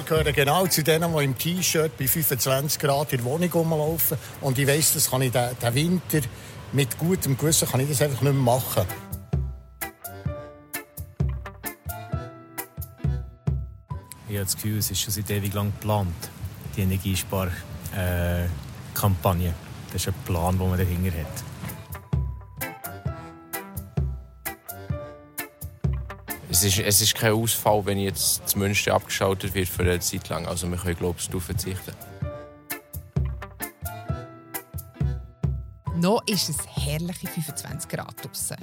Ich gehöre genau zu denen, die im T-Shirt bei 25 Grad in der Wohnung rumlaufen. Und ich weiss, das kann ich den Winter mit gutem Gewissen kann ich das einfach nicht mehr machen. Ich habe das Gefühl, es ist schon seit ewig lang geplant, die Energiespar-Kampagne. Das ist ein Plan, den man dahinter hat. Es ist, es ist kein Ausfall, wenn jetzt das Münster abgeschaltet wird für eine Zeit lang. Also wir können, glaube ich, darauf verzichten. Noch ist es herrliche 25 Grad draussen.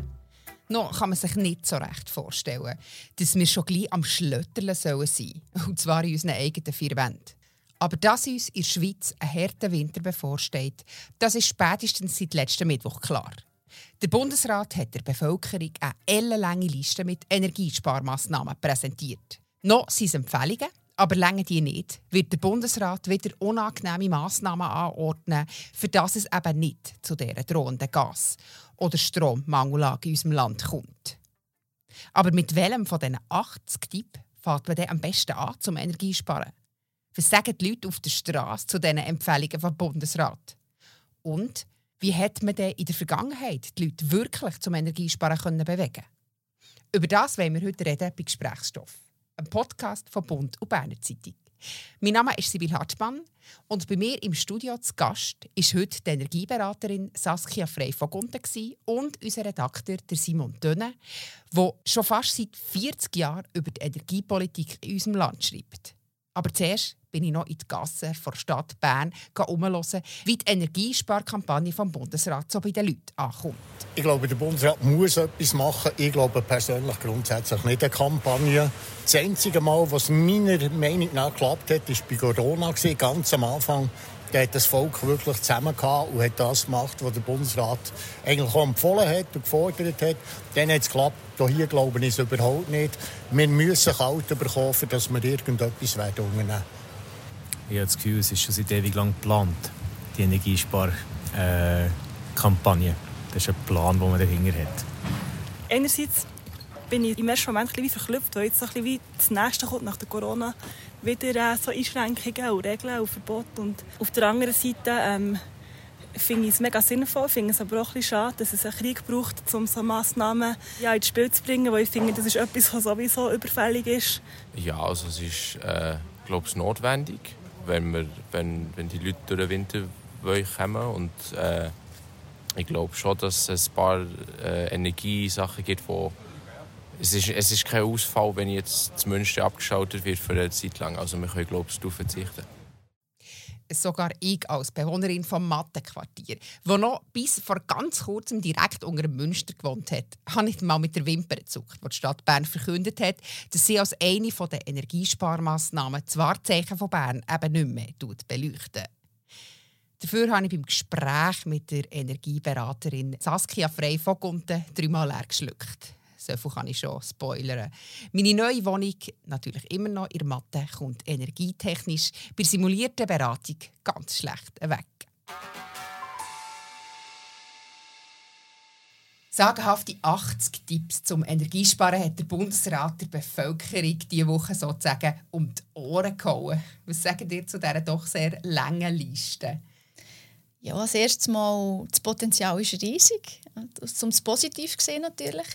Noch kann man sich nicht so recht vorstellen, dass wir schon gleich am Schlötterle sein sollen. Und zwar in unseren eigenen vier Wänden. Aber dass uns in der Schweiz ein harter Winter bevorsteht, das ist spätestens seit letztem Mittwoch klar. Der Bundesrat hat der Bevölkerung eine ellenlange Liste mit Energiesparmaßnahmen präsentiert. Noch sind es Empfehlungen, aber länger die nicht, wird der Bundesrat wieder unangenehme Massnahmen anordnen, für das es eben nicht zu dieser drohenden Gas- oder Strommangellage in unserem Land kommt. Aber mit welchem von diesen 80 Tipps fährt man denn am besten an zum Energiesparen? Was sagen die Leute auf der Straße zu diesen Empfehlungen vom Bundesrat? Und wie hat man denn in der Vergangenheit die Leute wirklich zum Energiesparen können bewegen Über das wollen wir heute reden bei Gesprächsstoff, einem Podcast von Bund und Berner Zeitung. Mein Name ist Sibyl Hartmann und bei mir im Studio zu Gast ist heute die Energieberaterin Saskia Frey von Gunten und unser Redakteur Simon Dönne, der schon fast seit 40 Jahren über die Energiepolitik in unserem Land schreibt. Aber zuerst bin ich noch in die Gasse der Stadt Bern umhören, wie die Energiesparkampagne vom Bundesrat so bei den Leuten ankommt. Ich glaube, der Bundesrat muss etwas machen. Ich glaube persönlich grundsätzlich nicht eine Kampagne. Das einzige Mal, was meiner Meinung nach geklappt hat, war bei Corona, ganz am Anfang. Da hat das Volk wirklich zusammengehauen und hat das gemacht, was der Bundesrat eigentlich auch empfohlen hat und gefordert hat. Dann hat es geklappt. Hier glaube ich es überhaupt nicht. Wir müssen kalt bekommen, dass wir irgendetwas unternehmen werden. Ich habe das Gefühl, es ist schon seit ewig lang geplant, die Energiespar-Kampagne. das ist ein Plan, den man dahinter hat. Einerseits bin ich im ersten Moment ein bisschen verklüpft, weil jetzt so ein bisschen wie das Nächste kommt nach der Corona wieder äh, so Einschränkungen und Regeln und Verbote. Und auf der anderen Seite ähm, finde ich es mega sinnvoll, finde es aber auch ein bisschen schade, dass es einen Krieg braucht, um so Massnahmen ja, ins Spiel zu bringen, weil ich finde, das ist etwas, was sowieso überfällig ist. Ja, also es ist, äh, glaube ich, notwendig wenn, wir, wenn, wenn die Leute durch den Winter kommen und äh, ich glaube schon, dass es ein paar äh, Energiesachen gibt, wo es ist, es ist kein Ausfall, wenn jetzt das Münster abgeschaltet wird für eine Zeit lang. Also wir können, glaube ich, darauf verzichten. Sogar ich als Bewohnerin vom Mattenquartier, wo noch bis vor ganz kurzem direkt unter dem Münster gewohnt hat, habe ich mal mit der Wimper gezuckt, wo die Stadt Bern verkündet hat, dass sie als eine der Energiesparmaßnahmen das Wahrzeichen von Bern eben nicht mehr beleuchten. Dafür habe ich beim Gespräch mit der Energieberaterin Saskia Frey von Gunten dreimal leer geschluckt. So viel kann ich schon spoilern. Meine neue Wohnung, natürlich immer noch in Mathe, kommt energietechnisch bei simulierter Beratung ganz schlecht weg. Sagenhafte 80 Tipps zum Energiesparen hat der Bundesrat der Bevölkerung diese Woche sozusagen um die Ohren gehauen. Was sagen ihr zu dieser doch sehr langen Liste? Ja, als erstes mal, das Potenzial ist riesig, um es positiv zu sehen natürlich.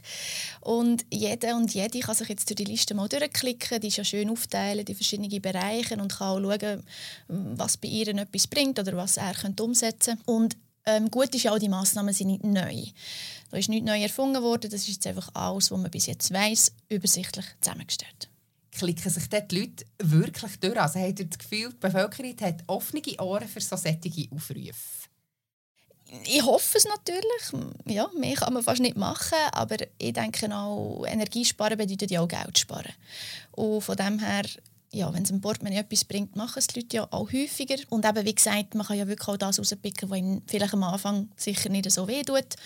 Und jeder und jede kann sich jetzt durch die Liste mal durchklicken, die ist ja schön aufteilen in verschiedene Bereiche und kann auch schauen, was bei ihr etwas bringt oder was er könnte umsetzen könnte. Und ähm, gut ist ja auch, die Massnahmen sind nicht neu. Da ist nichts neu erfunden worden, das ist jetzt einfach alles, was man bis jetzt weiß, übersichtlich zusammengestellt klicken sich dort die Leute wirklich durch? Also habt ihr das Gefühl, die Bevölkerung hat offene Ohren für so solche Aufrufe? Ich hoffe es natürlich. Ja, mehr kann man fast nicht machen. Aber ich denke auch, Energiesparen bedeutet ja auch Geld sparen. Und von dem her, ja, wenn es ein Portemonnaie etwas bringt, machen es die Leute ja auch häufiger. Und eben, wie gesagt, man kann ja wirklich auch das rauspicken, was ihnen vielleicht am Anfang sicher nicht so weh tut.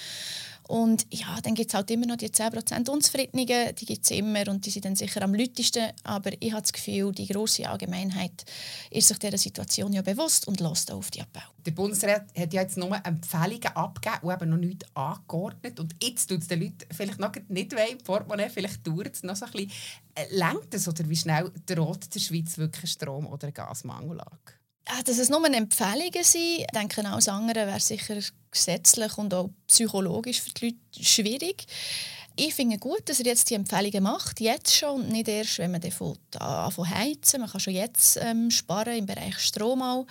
Und ja, dann gibt es halt immer noch die 10% Unzufriedenen, die gibt es immer und die sind dann sicher am lautesten. Aber ich habe das Gefühl, die grosse Allgemeinheit ist sich dieser Situation ja bewusst und lässt auf die Appell. Der Bundesrat hat ja jetzt nur Empfehlungen abgegeben und eben noch nichts angeordnet. Und jetzt tut es den Leuten vielleicht noch nicht weh im Portemonnaie, vielleicht dauert es noch so ein bisschen. Äh, Längt es oder wie schnell droht der Schweiz wirklich Strom- oder eine Gasmangellage? Ja, dass es nur Empfehlungen sind, ich denke alles andere wäre sicher gesetzlich und auch psychologisch für die Leute schwierig. Ich finde gut, dass er jetzt die Empfehlungen macht, jetzt schon und nicht erst, wenn man davon heizen. Man kann schon jetzt ähm, sparen im Bereich Strom auch.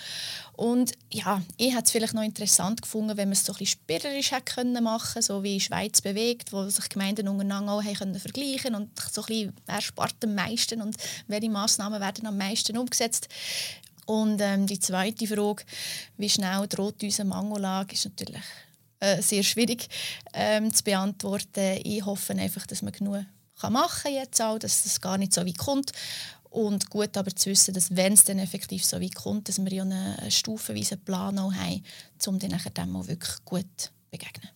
Und ja, ich hätte es vielleicht noch interessant gefunden, wenn man es so ein bisschen spielerisch hätte können machen, so wie Schweiz bewegt, wo sich Gemeinden untereinander auch können vergleichen und so ein bisschen, wer spart am meisten und welche Massnahmen werden am meisten umgesetzt. Und ähm, die zweite Frage, wie schnell droht unsere Mangellage, ist natürlich äh, sehr schwierig ähm, zu beantworten. Ich hoffe einfach, dass man genug kann machen jetzt auch, dass es gar nicht so weit kommt. Und gut aber zu wissen, dass wenn es dann effektiv so weit kommt, dass wir ja einen stufenweisen Plan auch haben, um dann dem auch wirklich gut begegnen.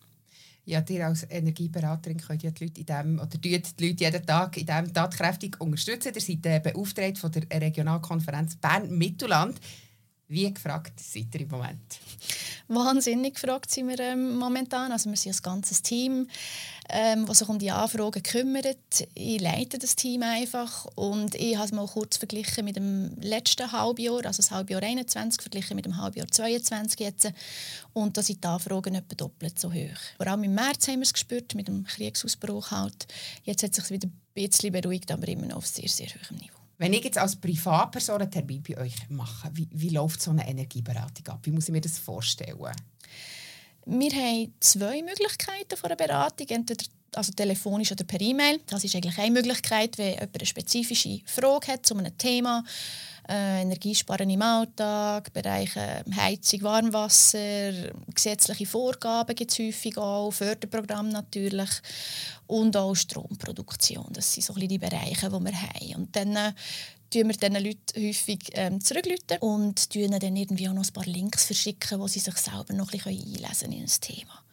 Ja, ihr als Energieberaterin könnt ja die Leute, in dem, oder die Leute jeden Tag in diesem tatkräftig unterstützen. Ihr seid äh, beauftragt von der Regionalkonferenz Bern-Mittelland. Wie gefragt seid ihr im Moment? Wahnsinnig gefragt sind wir ähm, momentan. Also wir sind ein ganzes Team, ähm, das sich um die Anfragen kümmert. Ich leite das Team einfach und ich habe es mal kurz verglichen mit dem letzten Halbjahr, also das Halbjahr 21 verglichen mit dem Halbjahr 22 jetzt. Und da sind die Anfragen etwa doppelt so hoch. Vor allem im März haben wir es gespürt, mit dem Kriegsausbruch halt. Jetzt hat es sich wieder ein bisschen beruhigt, aber immer noch auf sehr, sehr hohem Niveau. Wenn ich jetzt als Privatperson einen Termin bei euch mache, wie, wie läuft so eine Energieberatung ab? Wie muss ich mir das vorstellen? Wir haben zwei Möglichkeiten von einer Beratung, entweder also telefonisch oder per E-Mail. Das ist eigentlich eine Möglichkeit, wenn jemand eine spezifische Frage hat zu einem Thema äh, Energiesparen im Alltag, Bereiche Heizung, Warmwasser, gesetzliche Vorgaben gibt es häufig auch, Förderprogramm natürlich und auch Stromproduktion. Das sind so die Bereiche, die wir haben. Und dann äh, tun wir diesen Leuten häufig ähm, und ihnen dann irgendwie auch noch ein paar Links verschicken, wo sie sich selber noch ein bisschen einlesen in das Thema.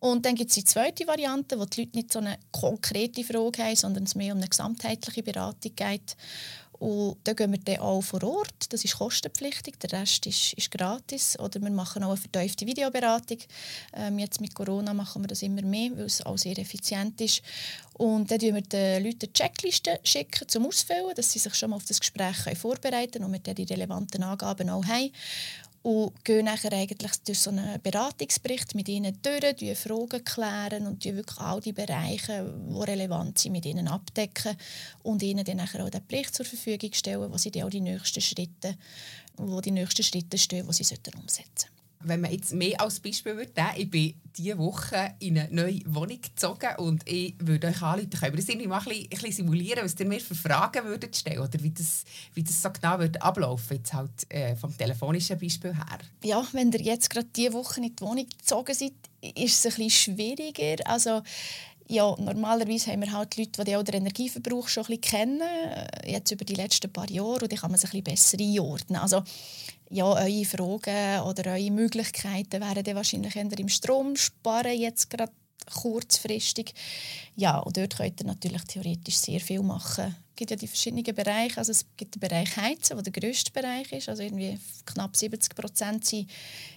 Und dann gibt es die zweite Variante, wo die Leute nicht so eine konkrete Frage haben, sondern es mehr um eine gesamtheitliche Beratung geht. Und da gehen wir dann auch vor Ort. Das ist kostenpflichtig, der Rest ist, ist gratis. Oder wir machen auch eine vertiefte Videoberatung. Ähm, jetzt mit Corona machen wir das immer mehr, weil es auch sehr effizient ist. Und dann schicken wir den Leuten Checklisten schicken zum Ausfüllen, dass sie sich schon mal auf das Gespräch vorbereiten können und wir dann die relevanten Angaben auch haben und gehen nachher eigentlich durch so einen Beratungsbericht mit ihnen durch, die Fragen klären und die wirklich all die Bereiche, die relevant sind, mit ihnen abdecken und ihnen dann nachher auch den Bericht zur Verfügung stellen, wo sie dann auch die nächsten Schritte, wo die nächsten Schritte stehen, die sie umsetzen. sollten wenn man jetzt mehr als Beispiel würde nehmen, ich bin diese Woche in eine neue Wohnung gezogen und ich würde euch anrufen, können wir das irgendwie mal ein bisschen, ein bisschen simulieren, was ihr mir für Fragen würdet stellen oder wie das, wie das so genau würde ablaufen, jetzt halt äh, vom telefonischen Beispiel her? Ja, wenn ihr jetzt gerade diese Woche in die Wohnung gezogen seid, ist es ein bisschen schwieriger. Also ja, normalerweise haben wir halt Leute, die auch den Energieverbrauch schon ein bisschen kennen, jetzt über die letzten paar Jahre, und die kann man sich ein bisschen besser einordnen. Also ja, eure Fragen oder eure Möglichkeiten wären dann wahrscheinlich eher im Strom sparen, jetzt gerade kurzfristig. Ja, und dort könnt ihr natürlich theoretisch sehr viel machen. Es gibt ja die verschiedenen Bereiche. Also es gibt den Bereich Heizen, der der grösste Bereich ist. Also irgendwie knapp 70 Prozent sind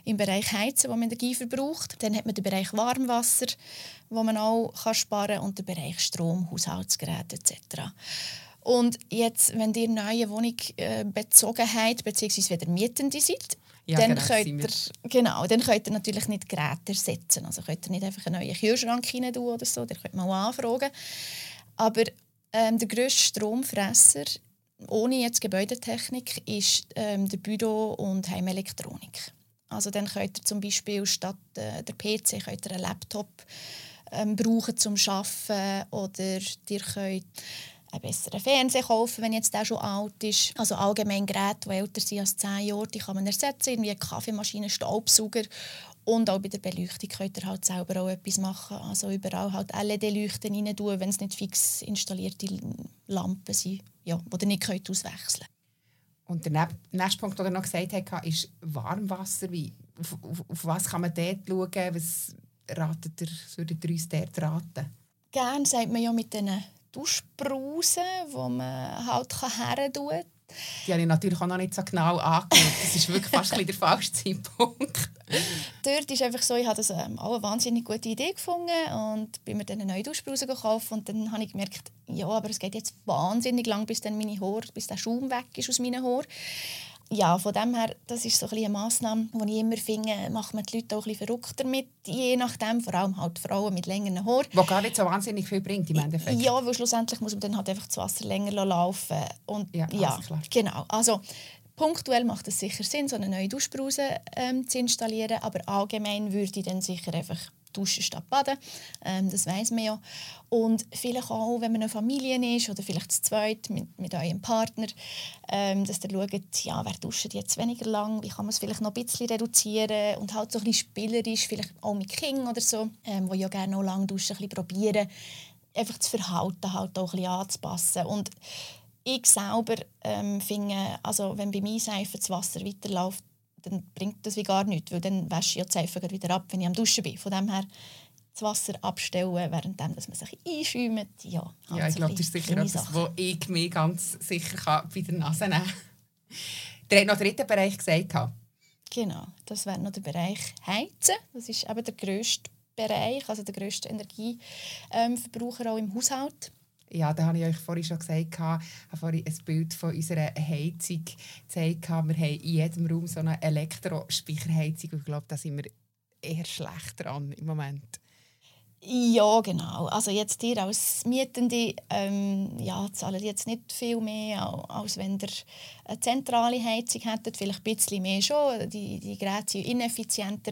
im Bereich Heizen, wo man Energie verbraucht. Dann hat man den Bereich Warmwasser, wo man auch sparen kann, und den Bereich Strom, Haushaltsgeräte etc. Und jetzt, wenn ihr neue Wohnung äh, bezogen habt, beziehungsweise wieder Mietende seid, ja, dann, genau, könnt ihr, genau, dann könnt ihr natürlich nicht Geräte ersetzen. Also könnt ihr nicht einfach einen neuen Kühlschrank rein tun oder so, ihr könnt mal anfragen. Aber ähm, der grösste Stromfresser ohne jetzt Gebäudetechnik ist ähm, der Büro- und Heimelektronik. Also dann könnt ihr zum Beispiel statt äh, der PC könnt ihr einen Laptop ähm, brauchen zum Arbeiten oder ihr könnt einen besseren Fernseher kaufen, wenn jetzt der schon alt ist. Also allgemein Geräte, die älter sind als 10 Jahre, die kann man ersetzen, irgendwie eine Kaffeemaschine, Staubsauger. Und auch bei der Beleuchtung könnt ihr halt selber auch etwas machen. Also überall halt LED-Leuchten rein tun, wenn es nicht fix installierte Lampen sind, ja, die ihr nicht könnt auswechseln Und der nächste Punkt, den er noch gesagt hat, ist Warmwasser. Wie, auf, auf, auf, was kann man dort schauen? Was, ratet ihr, würdet ihr uns dort raten? Gerne sagt man ja mit diesen Duschbrausen, die man halt her kann. Die habe ich natürlich auch noch nicht so genau angeschaut. Das ist wirklich fast der falsche Zeitpunkt. Dort ist einfach so, ich habe das ähm, auch eine wahnsinnig gute Idee gefunden und bin mir dann eine neue Duschbrause gekauft und dann habe ich gemerkt, ja, aber es geht jetzt wahnsinnig lang, bis dann meine Haare, bis der Schaum weg ist aus meinen Haaren ja, von dem her, das ist so ein eine Massnahme, die ich immer finde, macht man die Leute auch ein bisschen verrückter mit, je nachdem, vor allem halt Frauen mit längeren Haaren. Wo gar nicht so wahnsinnig viel bringt im Endeffekt. Ja, weil schlussendlich muss man dann halt einfach das Wasser länger laufen und ja, ja klar. genau. Also punktuell macht es sicher Sinn, so eine neue Duschbrause ähm, zu installieren, aber allgemein würde ich dann sicher einfach duschen statt baden. Ähm, das weiß man ja. Und vielleicht auch, wenn man eine Familie ist oder vielleicht zu zweit mit, mit eurem Partner, ähm, dass ihr schaut, ja, wer duscht jetzt weniger lang, wie kann man es vielleicht noch ein bisschen reduzieren und halt so ein bisschen spielerisch, vielleicht auch mit Kindern oder so, ähm, die ja gerne noch lang duschen, ein bisschen probieren, einfach das Verhalten halt auch ein bisschen anzupassen. Und ich selber ähm, finde, also wenn bei mir Seife das Wasser weiterläuft, dann bringt das wie gar nichts, weil dann wasche ich ja die Seife wieder ab, wenn ich am Duschen bin. Von dem her das Wasser abstellen, während man sich einschäumt. Ja, halt ja ich glaube, das ist sicher etwas, wo ich mich ganz sicher kann bei der Nase nehmen kann. Der hat noch den dritten Bereich gesagt. Genau, das wäre noch der Bereich Heizen. Das ist eben der grösste Bereich, also der grösste Energieverbraucher auch im Haushalt. Ja, da habe ich euch vorhin schon gesagt, habe vorhin ein Bild von unserer Heizung gezeigt. Wir haben in jedem Raum so eine Elektrospeicherheizung ich glaube, da sind wir eher schlecht dran im Moment. Ja, genau. Also jetzt ihr als Mietende ähm, ja, zahlt jetzt nicht viel mehr, als wenn ihr eine zentrale Heizung hättet. Vielleicht ein bisschen mehr schon. Die, die Geräte sind ineffizienter.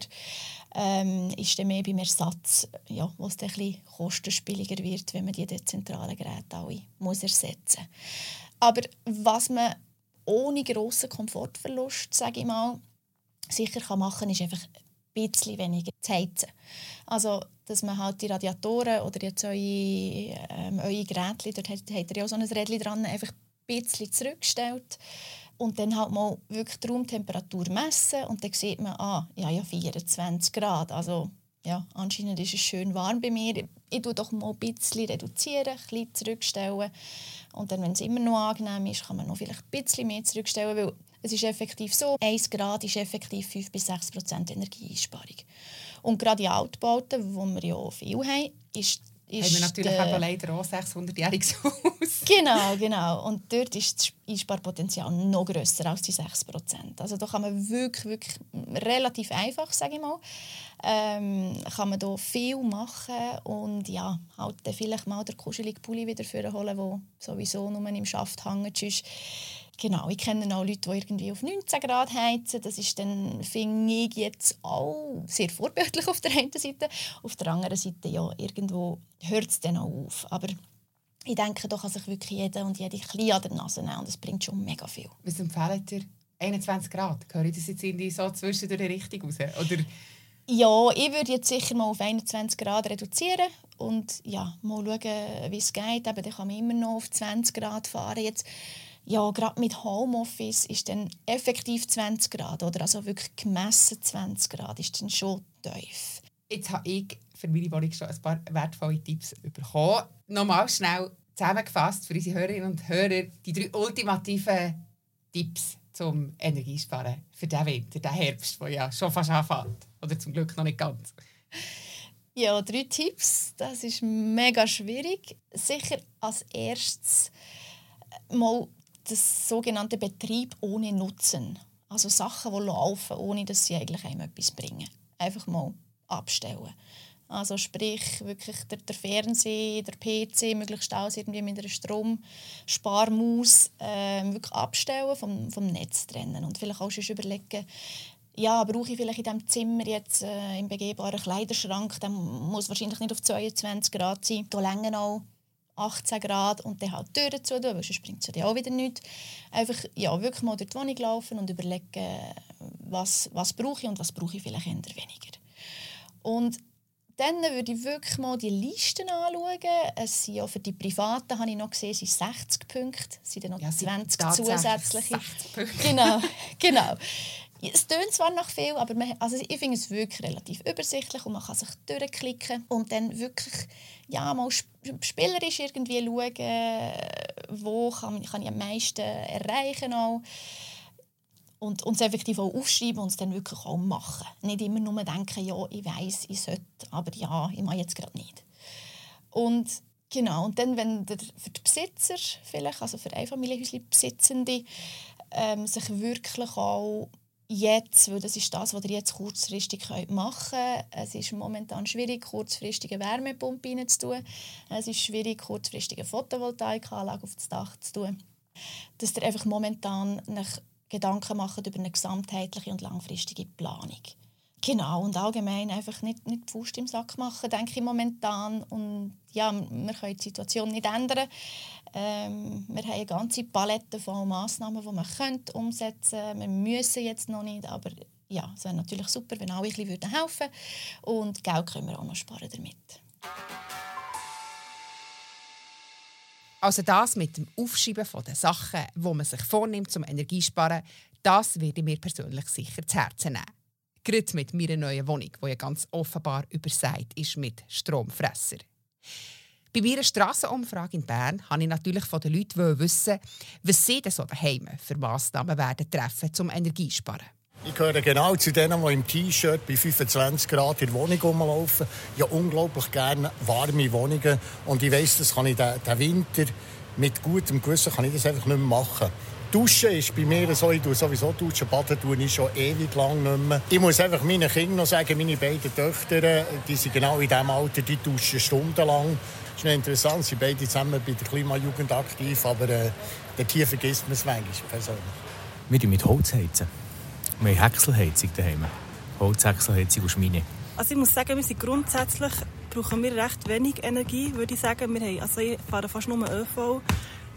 Ähm, ist dann mehr beim Ersatz, ja, wo es dann kostenspieliger wird, wenn man die dezentralen Geräte alle muss ersetzen muss. Aber was man ohne grossen Komfortverlust, sage ich mal, sicher machen kann, ist einfach ein bisschen weniger zu heizen. Also dass man halt die Radiatoren oder jetzt eure, ähm, eure Geräte, dort habt ihr ja auch so ein Rädchen dran, einfach ein bisschen zurückgestellt und dann halt mal wirklich die Raumtemperatur messen und dann sieht man, ah, ja, ja, 24 Grad, also ja, anscheinend ist es schön warm bei mir. Ich tue doch mal ein bisschen reduzieren, ein bisschen zurückstellen und dann, wenn es immer noch angenehm ist, kann man noch vielleicht ein bisschen mehr zurückstellen, weil es ist effektiv so, 1 Grad ist effektiv 5 bis 6 Prozent Energieeinsparung. Und gerade in Altbauten, wo wir ja viel haben, ist ist haben wir natürlich der, leider auch 600-jähriges Haus. genau, genau. Und dort ist das Einsparpotenzial noch grösser als die 6% Also da kann man wirklich, wirklich relativ einfach, sage ich mal, ähm, kann man da viel machen und ja, halt vielleicht mal den kuscheligen Pulli wieder holen, der sowieso nur im Schaft hängt. Sonst Genau, ich kenne auch Leute, die irgendwie auf 19 Grad heizen. Das ist dann, finde ich, jetzt auch sehr vorbildlich auf der einen Seite. Auf der anderen Seite, ja, irgendwo hört es dann auch auf. Aber ich denke, da kann sich wirklich jeder und jede ein an der Nase nehmen und das bringt schon mega viel. Was empfehlt ihr? 21 Grad? Höre ich das jetzt in die so zwischen der Richtung raus? Oder ja, ich würde jetzt sicher mal auf 21 Grad reduzieren und ja, mal schauen, wie es geht. Eben, dann kann man immer noch auf 20 Grad fahren. Jetzt ja, gerade mit Homeoffice ist dann effektiv 20 Grad oder also wirklich gemessen 20 Grad ist dann schon tief. Jetzt habe ich für meine Wohnung schon ein paar wertvolle Tipps bekommen. Nochmal schnell zusammengefasst für unsere Hörerinnen und Hörer die drei ultimativen Tipps zum Energiesparen für den Winter, den Herbst, der ja schon fast anfängt. Oder zum Glück noch nicht ganz. Ja, drei Tipps. Das ist mega schwierig. Sicher als erstes mal das sogenannte Betrieb ohne Nutzen. Also Sachen, die laufen, ohne dass sie eigentlich einem etwas bringen. Einfach mal abstellen. Also sprich, wirklich der, der Fernseher, der PC, möglichst alles irgendwie mit einer Stromsparmaus äh, wirklich abstellen, vom, vom Netz trennen. Und vielleicht auch schon überlegen, ja, brauche ich vielleicht in diesem Zimmer jetzt äh, im begehbaren Kleiderschrank, der muss wahrscheinlich nicht auf 22 Grad sein. Da länger auch 18 Grad und dann halt die Türen zu tun, weil sonst bringt es ja auch wieder nichts. Einfach ja, wirklich mal durch die Wohnung laufen und überlegen, was, was brauche ich und was brauche ich vielleicht eher weniger. Und dann würde ich wirklich mal die Listen anschauen. Es sind ja für die Privaten, habe ich noch gesehen, sind 60 Punkte. Es sind dann noch ja, 20 zusätzliche. 60 Punkte. Genau, genau. Es tönt zwar noch viel, aber man, also ich finde es wirklich relativ übersichtlich und man kann sich durchklicken und dann wirklich ja, mal spielerisch irgendwie schauen, wo kann, kann ich am meisten erreichen auch. Und, und es effektiv auch aufschreiben und es dann wirklich auch machen. Nicht immer nur denken, ja, ich weiß, ich sollte, aber ja, ich mache jetzt gerade nicht. Und genau, und dann, wenn der, für die Besitzer vielleicht, also für Einfamilienhäuschen-Besitzende, ähm, sich wirklich auch jetzt, weil das ist das, was ihr jetzt kurzfristig machen könnt. Es ist momentan schwierig, kurzfristige Wärmepumpe reinzutun. Es ist schwierig, kurzfristige Photovoltaikanlage auf das Dach zu tun. Dass ihr einfach momentan nach Gedanken machen über eine gesamtheitliche und langfristige Planung. Genau, und allgemein einfach nicht, nicht die Faust im Sack machen, denke ich momentan. Und ja, wir können die Situation nicht ändern. Ähm, wir haben eine ganze Palette von Massnahmen, die man könnte umsetzen könnte. Wir müssen jetzt noch nicht, aber ja, es wäre natürlich super, wenn alle ein bisschen helfen würden. Und Geld können wir auch noch sparen damit. Also das mit dem Aufschreiben von den Sachen, wo man sich vornimmt zum Energiesparen, das werde mir persönlich sicher zu Herzen nehmen. Gerade mit meiner neuen Wohnung, die ja ganz offenbar überseit ist mit Stromfresser. Bei meiner Strassenumfrage in Bern wollte ich natürlich von den Leuten wissen, was sie denn so daheim für Massnahmen werden treffen zum Energiesparen. Ich gehöre genau zu denen, die im T-Shirt bei 25 Grad in der Wohnung rumlaufen. Habe unglaublich gerne warme Wohnungen. Und ich weiss, das kann ich den Winter mit gutem Gewissen kann ich das einfach nicht mehr machen. Duschen ist bei mir so, ich tue sowieso duschen, baden tue ich schon ewig lang nicht mehr. Ich muss einfach meinen Kindern noch sagen, meine beiden Töchter, die sind genau in diesem Alter, die duschen stundenlang. Das ist interessant, sie sind beide zusammen bei der Klimajugend aktiv, aber äh, dort hier vergisst man es manchmal persönlich. Wir mit Holz heizen. Wir haben Häckselheizung daheim. Holzhäckselheizung und Schmine. Also ich muss sagen, wir sind grundsätzlich brauchen wir recht wenig Energie, würde ich sagen. Wir haben, also ich fahre fast nur ÖV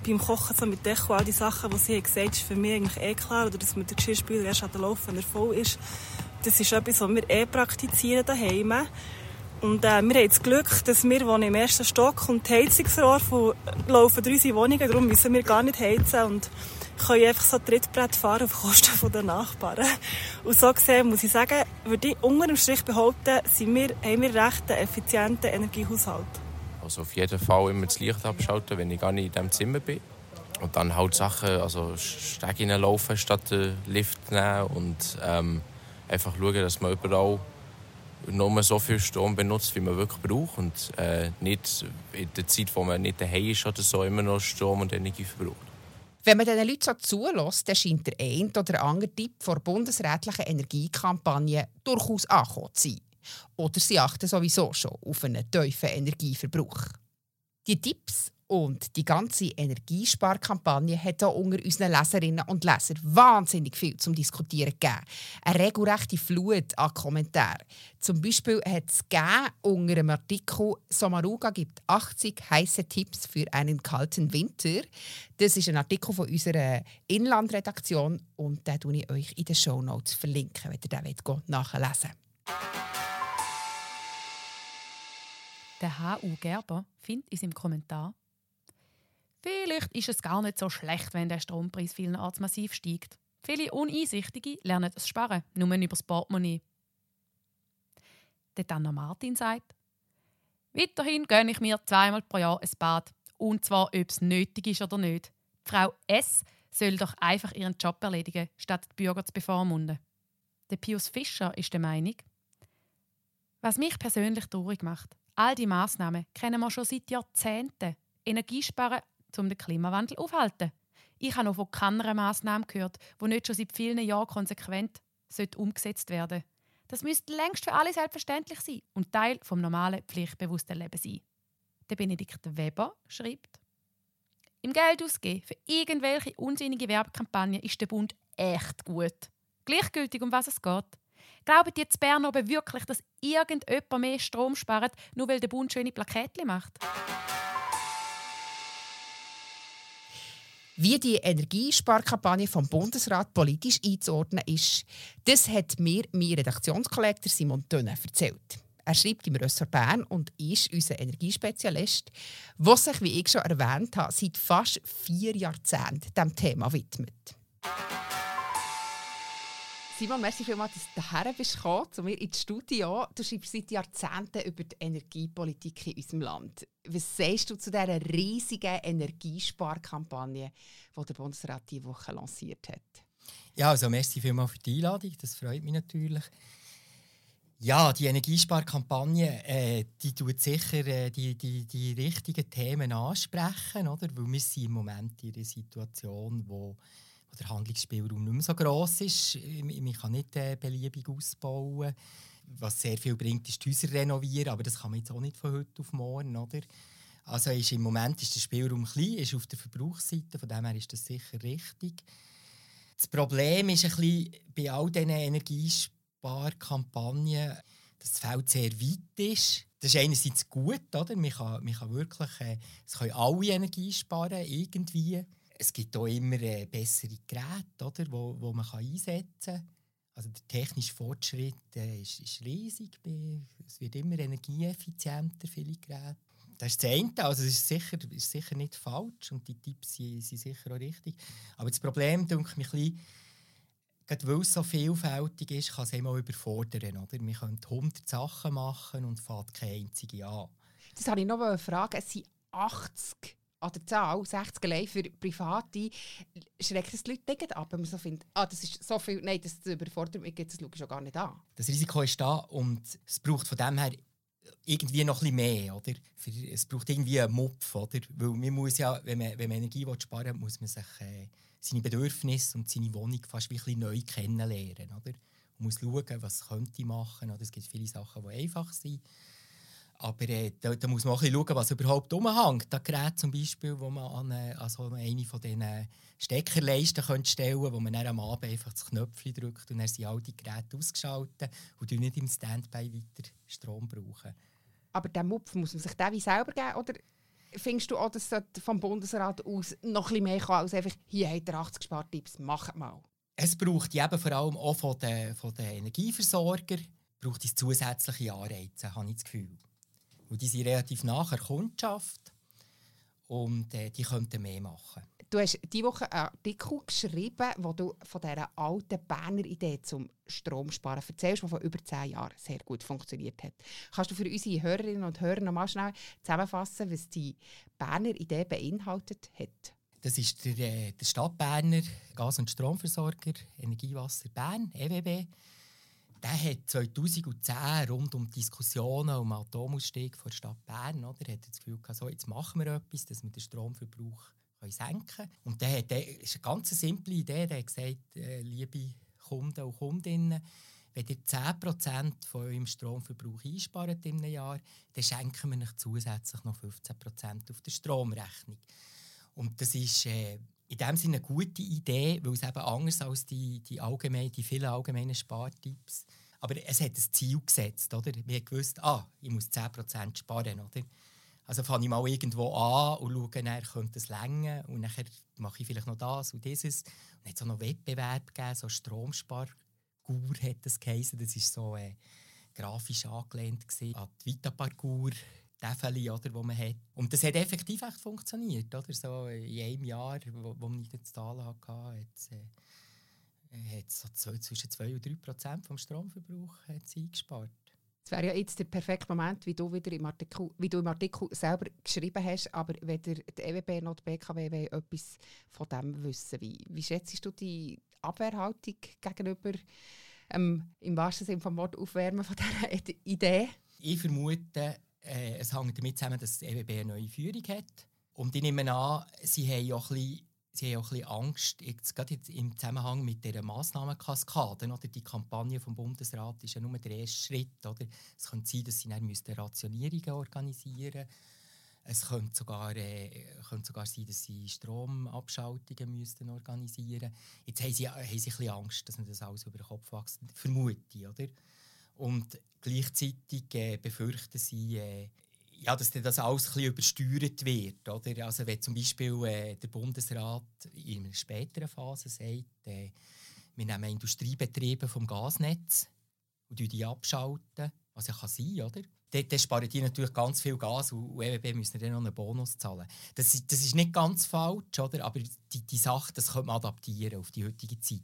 beim Kochen so mit Deko, all die Sachen, die sie gesagt haben, ist für mich eigentlich eh klar. Oder dass man den Geschirrspüler erst an Laufen, wenn er voll ist. Das ist etwas, was wir eh praktizieren daheim. Und äh, wir haben das Glück, dass wir wohnen im ersten Stock und die Heizungsrohr laufen durch unsere Wohnungen. Darum müssen wir gar nicht heizen und können einfach so Trittbrett fahren auf Kosten der Nachbarn. Und so gesehen muss ich sagen, würde ich unter dem Strich behaupten, sind wir, haben wir recht einen effizienten Energiehaushalt. Also auf jeden Fall immer das Licht abschalten, wenn ich gar nicht in diesem Zimmer bin. Und dann halt Sachen, also Stege laufen statt den Lift nehmen und ähm, einfach schauen, dass man überall nur so viel Strom benutzt, wie man wirklich braucht und äh, nicht in der Zeit, wo man nicht daheim ist oder so, immer noch Strom und Energie verbraucht. Wenn man diesen Leuten so zulässt, dann scheint der eine oder andere Tipp vor bundesrätlichen Energiekampagne durchaus angekommen zu sein. Oder sie achten sowieso schon auf einen tiefen Energieverbrauch. Die Tipps und die ganze Energiesparkampagne hat auch unter unseren Leserinnen und Lesern wahnsinnig viel zum Diskutieren gegeben. Eine regelrechte Flut an Kommentaren. Zum Beispiel hat es unter einem Artikel «Somaruga gibt 80 heiße Tipps für einen kalten Winter». Das ist ein Artikel von unserer Inlandredaktion und den verlinke ich euch in den Shownotes, verlinken, wenn ihr den nachlesen wollt. Der H.U. Gerber findet in seinem Kommentar, Vielleicht ist es gar nicht so schlecht, wenn der Strompreis vielerorts massiv steigt. Viele Uneinsichtige lernen das Sparen nur über das Portemonnaie. Der Anna Martin sagt, Weiterhin gönne ich mir zweimal pro Jahr ein Bad. Und zwar, ob es nötig ist oder nicht. Frau S. soll doch einfach ihren Job erledigen, statt die Bürger zu bevormunden. Der Pius Fischer ist der Meinung, was mich persönlich traurig macht, All die Massnahmen kennen wir schon seit Jahrzehnten. Energiesparen, um den Klimawandel aufzuhalten. Ich habe noch von keiner Massnahme gehört, die nicht schon seit vielen Jahren konsequent umgesetzt werden sollte. Das müsste längst für alle selbstverständlich sein und Teil vom normalen, pflichtbewussten Lebens sein. Der Benedikt Weber schreibt, im Geld ausgeben für irgendwelche unsinnige Werbekampagnen ist der Bund echt gut. Gleichgültig, um was es geht. Glauben die jetzt Bern oben wirklich, dass irgendjemand mehr Strom spart, nur weil der Bund schöne Plakette macht? Wie die Energiesparkampagne vom Bundesrat politisch einzuordnen ist, das hat mir mein Redaktionskollege Simon Tönne erzählt. Er schreibt im Ressort Bern und ist unser Energiespezialist, der sich, wie ich schon erwähnt habe, seit fast vier Jahrzehnten dem Thema widmet. Simon, merci vielmals, dass du hierher bist gekommen, zu mir ins Studio. Du schreibst seit Jahrzehnten über die Energiepolitik in unserem Land. Was sagst du zu dieser riesigen Energiesparkampagne, die der Bundesrat diese Woche lanciert hat? Ja, also merci vielmals für die Einladung, das freut mich natürlich. Ja, die Energiesparkampagne, äh, die tut sicher äh, die, die, die richtigen Themen ansprechen, oder? Weil wir sind im Moment in einer Situation, wo, wo der Handlungsspielraum nicht mehr so gross ist. Man kann nicht äh, beliebig ausbauen. Was sehr viel bringt, ist die Häuser renovieren, aber das kann man jetzt auch nicht von heute auf morgen, oder? Also ist im Moment ist der Spielraum klein, ist auf der Verbrauchsseite, von dem her ist das sicher richtig. Das Problem ist ein bisschen bei all diesen Energiesparkampagnen, Sparkampagne, dass das Feld sehr weit ist. Das ist einerseits gut, oder? Man kann, man kann wirklich, äh, es können alle Energie sparen, irgendwie. Es gibt auch immer äh, bessere Geräte, oder, wo, wo man kann einsetzen kann. Also der technische Fortschritt äh, ist, ist, riesig. Es wird immer energieeffizienter, viele Geräte. Das ist das eine. Also es ist sicher, ist sicher nicht falsch und die Tipps sind, sind sicher auch richtig. Aber das Problem, denke ich, ein gerade weil es so vielfältig ist, kann es immer überfordern. Oder? Man könnte 100 Sachen machen und fährt keine einzige an. Das habe ich noch eine Frage. Es sind 80 an der Zahl, 60 allein für Private, schreckt es die Leute nicht ab, wenn man so findet, ah, das ist so viel, nein, das überfordert mich, das schaue ich schon gar nicht an. Das Risiko ist da und es braucht von dem her irgendwie noch ein bisschen mehr, oder? Es braucht irgendwie einen Mupf, oder? Weil man muss ja, wenn man, wenn man Energie sparen will, muss man sich äh, seine Bedürfnisse und seine Wohnung fast wie ein neu kennenlernen. Oder? Man muss schauen, was könnte ich machen. Oder es gibt viele Sachen, die einfach sind. Aber äh, da, da, muss man auch ein schauen, was überhaupt umhängt. Das Gerät zum Beispiel, wo man an, äh, also eine von diesen Steckerleisten könnte stellen könnte, wo man dann am Abend einfach das Knöpfchen drückt und dann sind all die Geräte ausgeschaltet und nicht im Standby weiter Strom brauchen. Aber den Mupf muss man sich den selber geben, oder findest du auch, dass vom Bundesrat aus noch ein mehr kann, als einfach, hier habt ihr 80 Spartipps, macht mal? Es braucht eben vor allem auch von den, von den Energieversorgern braucht es zusätzliche Anreize, habe ich das Gefühl. Und die sind relativ nach der Kundschaft und äh, die könnten mehr machen. Du hast diese Woche einen Artikel geschrieben, wo du von dieser alten Berner Idee zum Stromsparen erzählst, die vor über zehn Jahren sehr gut funktioniert hat. Kannst du für unsere Hörerinnen und Hörer noch mal schnell zusammenfassen, was die Berner Idee beinhaltet hat? Das ist der, äh, der Stadtberner Gas- und Stromversorger Energiewasser Bern, EWB. Der hat 2010 rund um Diskussionen um Atomausstieg von der Stadt Bern, oder, hat das Gefühl gehabt, so, jetzt machen wir etwas, dass wir den Stromverbrauch senken können. Und der hat, der ist eine ganz simple Idee. Der hat gesagt, äh, liebe Kunden und Kundinnen, wenn ihr 10% von eurem Stromverbrauch einspart in einem Jahr, dann schenken wir euch zusätzlich noch 15% auf der Stromrechnung. Und das ist äh, in dem Sinne eine gute Idee, weil es eben anders als die, die, allgemein, die vielen allgemeinen Spartipps aber es hat ein Ziel gesetzt. Oder? Wir gewusst, ah, ich muss 10% sparen. Oder? Also fange ich mal irgendwo an und schaue, dann könnte es länger und dann mache ich vielleicht noch das und dieses. Und es hat auch noch Wettbewerb gegeben, so Stromspargur hat das geheißen. Das war so äh, grafisch angelehnt an die Vita-Parcours. Täfeli, oder, die man hat. Und das hat effektiv echt funktioniert. Oder? So in einem Jahr, wo, wo man nicht das Tal hatte, hat es äh, so zwischen 2 und 3 Prozent vom Stromverbrauch eingespart. Es wäre ja jetzt der perfekte Moment, wie du wieder im Artikel, wie du im Artikel selber geschrieben hast, aber weder die EWB noch die BKW wollen etwas von dem wissen. Wie, wie schätzt du die Abwehrhaltung gegenüber ähm, im wahrsten Sinne vom Wort Aufwärmen von dieser Idee? Ich vermute, äh, es hängt damit zusammen, dass die EWB eine neue Führung hat. Und ich nehme an, sie haben auch ein bisschen sie haben auch ein bisschen Angst, jetzt, gerade jetzt im Zusammenhang mit dieser Massnahmenkaskade. Oder? Die Kampagne vom Bundesrat ist ja nur der erste Schritt. Oder? Es könnte sein, dass sie dann Rationierungen organisieren müssten. Es könnte sogar, äh, könnte sogar sein, dass sie Stromabschaltungen müssten organisieren müssten. Jetzt haben sie, haben sie ein bisschen Angst, dass man das alles über den Kopf wächst. Vermute oder? Und gleichzeitig äh, befürchten sie, äh, ja, dass das alles ein übersteuert wird. Oder? Also wenn zum Beispiel äh, der Bundesrat in einer späteren Phase sagt, äh, wir nehmen Industriebetriebe vom Gasnetz und die abschalten, Was ja kann sein, oder? Dort, dort sparen die natürlich ganz viel Gas und, und EWB müssen dann noch einen Bonus zahlen. Das, ist- das ist nicht ganz falsch, oder? aber die, die Sache das könnte man adaptieren auf die heutige Zeit.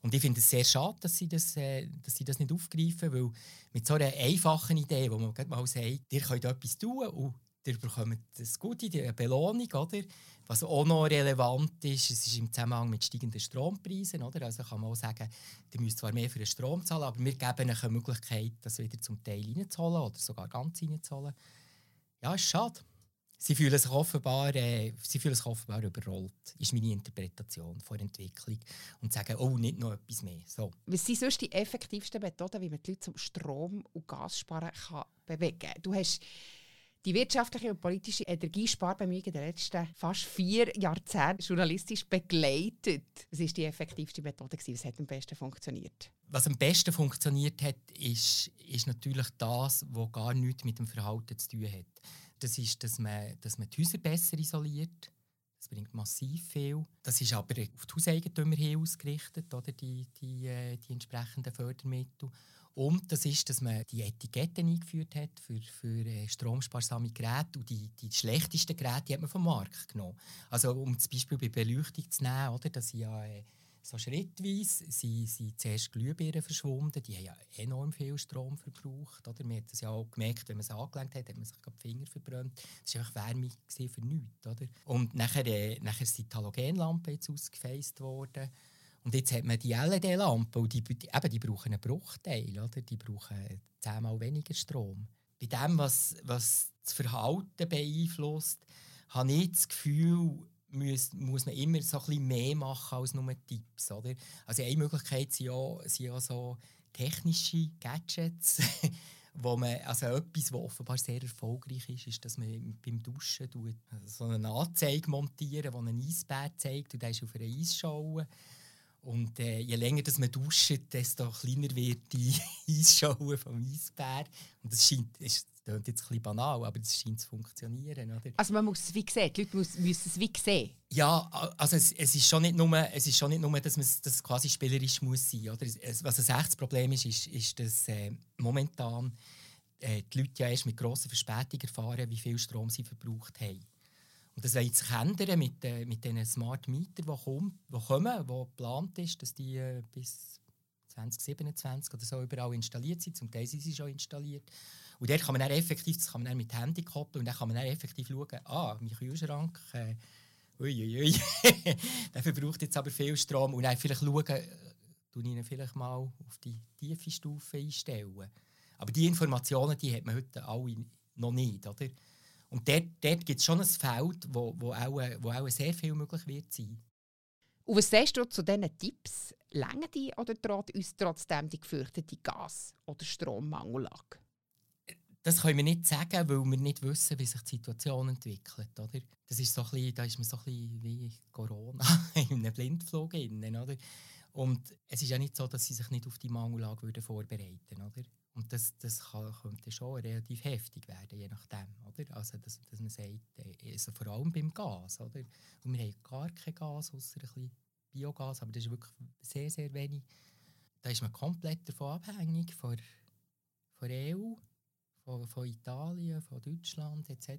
Und ich finde es sehr schade, dass sie das, äh, dass sie das nicht aufgreifen, weil mit so einer einfachen Idee, wo man mal sagt, ihr könnt etwas tun und ihr bekommt das Gute, die Belohnung, oder? Was auch noch relevant ist, es ist im Zusammenhang mit steigenden Strompreisen, oder? Also kann man auch sagen, ihr müsst zwar mehr für den Strom zahlen, aber wir geben euch eine Möglichkeit, das wieder zum Teil reinzuholen oder sogar ganz reinzuholen. Ja, ist schade. Sie fühlen sich offenbar, äh, sie fühlen sich offenbar überrollt, ist meine Interpretation von der Entwicklung. Und sagen, oh, nicht noch etwas mehr. So. Was sind sonst die effektivsten Methoden, wie man die Leute zum Strom- und Gassparen kann bewegen kann? Die wirtschaftliche und politische Energiesparbemühungen der letzten fast vier Jahrzehnte journalistisch begleitet. Was war die effektivste Methode? Was hat am besten funktioniert? Was am besten funktioniert hat, ist, ist natürlich das, was gar nichts mit dem Verhalten zu tun hat. Das ist, dass man, dass man die Häuser besser isoliert. Das bringt massiv viel. Das ist aber auf die Hauseigentümer hin ausgerichtet, oder, die, die, äh, die entsprechenden Fördermittel. Und das ist, dass man die Etiketten eingeführt hat für, für äh, stromsparsame Geräte. Und die, die schlechtesten Geräte die hat man vom Markt genommen. Also um zum Beispiel bei Beleuchtung zu nehmen, oder, dass sie ja äh, so schrittweise sind, sind zuerst Glühbirnen verschwunden. Die haben ja enorm viel Strom verbraucht. Oder? Man hat das ja auch gemerkt, wenn man es angelenkt hat, hat man sich die Finger verbrannt. Das war einfach Wärme für nichts. Oder? Und nachher, äh, nachher sind die Halogenlampen jetzt ausgefeist worden. Und jetzt hat man die LED-Lampen und die, die, eben, die brauchen einen Bruchteil. Oder? Die brauchen zehnmal weniger Strom. Bei dem, was, was das Verhalten beeinflusst, habe ich das Gefühl, muss, muss man immer so ein mehr machen als nur Tipps. Oder? Also eine Möglichkeit sind ja, sind ja so technische Gadgets, wo man, also etwas, was offenbar sehr erfolgreich ist, ist, dass man beim Duschen tut, so eine Anzeige montieren, die einen Eisbär zeigt und der ist auf einer Eisschaue. Und äh, je länger dass man duscht, desto kleiner wird die Eisschaue vom Eisbär. Und das scheint, es klingt jetzt ein bisschen banal, aber das scheint zu funktionieren. Oder? Also man muss es wie sehen. Die Leute müssen, müssen es wie sehen. Ja, also es, es, ist schon nicht nur, es ist schon nicht nur, dass man es- das quasi spielerisch muss sein. Es- Es, was ein echtes Problem ist, ist, ist dass äh, momentan äh, die Leute ja erst mit grosser Verspätung erfahren, wie viel Strom sie verbraucht haben. Und das wird sich ändern mit, äh, mit den Smart Meter, die, kommen, die kommen, wo geplant ist, dass die äh, bis 2027 oder so überall installiert sind. Zum Teil sind sie schon installiert. Und dort kann man dann effektiv, das kann man dann mit Handy koppeln und dann kann man dann effektiv schauen, ah, mein Kühlschrank, äh, uiuiui, der verbraucht jetzt aber viel Strom und dann vielleicht schauen, äh, tue ich ihn vielleicht mal auf die tiefe Stufe einstellen. Aber die Informationen, die hat man heute alle noch nicht, oder? Und dort, dort gibt es schon ein Feld, wo, wo, auch, wo auch sehr viel möglich wird sein. Und was sagst du zu diesen Tipps? Längen die oder droht uns trotzdem die gefürchtete Gas- oder Strommangellage? Das können wir nicht sagen, weil wir nicht wissen, wie sich die Situation entwickelt. Oder? Das ist so bisschen, da ist man so ein wie Corona in einem Blindflug. Innen, oder? Und es ist ja nicht so, dass sie sich nicht auf die Mangellage würden vorbereiten würden. Und das, das kann, könnte schon relativ heftig werden, je nachdem. Oder? Also, dass, dass man sagt, äh, also vor allem beim Gas. Oder? Und wir haben gar kein Gas, außer ein bisschen Biogas, aber das ist wirklich sehr, sehr wenig. Da ist man komplett davon abhängig, von der EU von, von Italien, von Deutschland etc.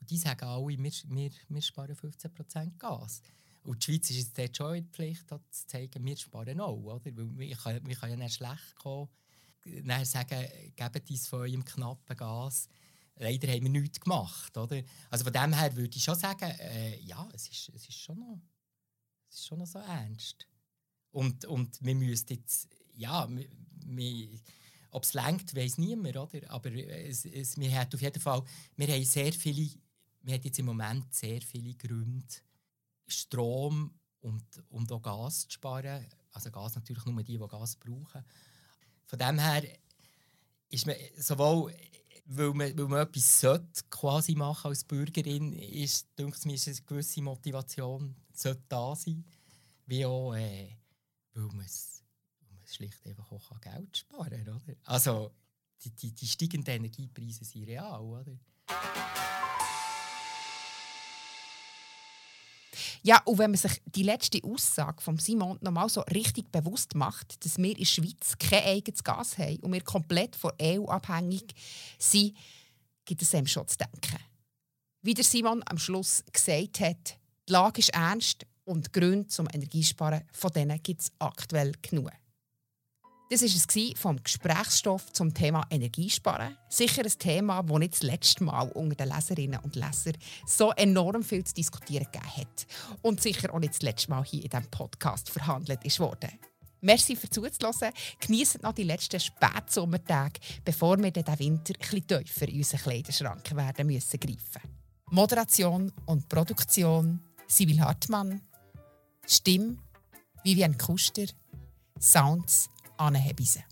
Und die sagen alle, wir, wir, wir sparen 15% Gas. Und die Schweiz ist jetzt dort schon in der Pflicht, zu zeigen, wir sparen auch. Oder? Weil wir, können, wir können ja nicht schlecht kommen, dann sagen, gebt uns von eurem knappen Gas. Leider haben wir nichts gemacht. Oder? Also von dem her würde ich schon sagen, äh, ja, es ist, es, ist schon noch, es ist schon noch so ernst. Und, und wir müssen jetzt, ja, wir, wir, ob es längt, weiß niemand, oder? Aber es, es, wir haben auf jeden Fall, wir haben sehr viele, wir haben jetzt im Moment sehr viele Gründe, Strom und, und auch Gas zu sparen. Also Gas natürlich nur die, die Gas brauchen. Von dem her ist man sowohl, weil man, weil man etwas sollte quasi machen als Bürgerin, ist, denke mir, ist eine gewisse Motivation sollte da sein, wie auch, äh, weil man es schlicht einfach auch Geld sparen kann. Also, die, die, die steigenden Energiepreise sind real, oder? Ja, und wenn man sich die letzte Aussage von Simon noch mal so richtig bewusst macht, dass wir in der Schweiz kein eigenes Gas haben und wir komplett von EU abhängig sind, gibt es einem schon zu denken. Wie der Simon am Schluss gesagt hat, die Lage ist ernst und Gründe zum Energiesparen, von denen gibt es aktuell genug. Das war es vom Gesprächsstoff zum Thema Energiesparen. Sicher ein Thema, das nicht das letzte Mal unter den Leserinnen und Lesern so enorm viel zu diskutieren gegeben hat. Und sicher auch nicht das letzte Mal hier in diesem Podcast verhandelt ist worden. Merci für zuzuhören. Genießen noch die letzten Spätsommertage, bevor wir den Winter etwas tiefer in unseren Kleiderschrank werden müssen greifen. Moderation und Produktion Sibyl Hartmann. Stimme Vivian Kuster. Sounds Arne Hebise.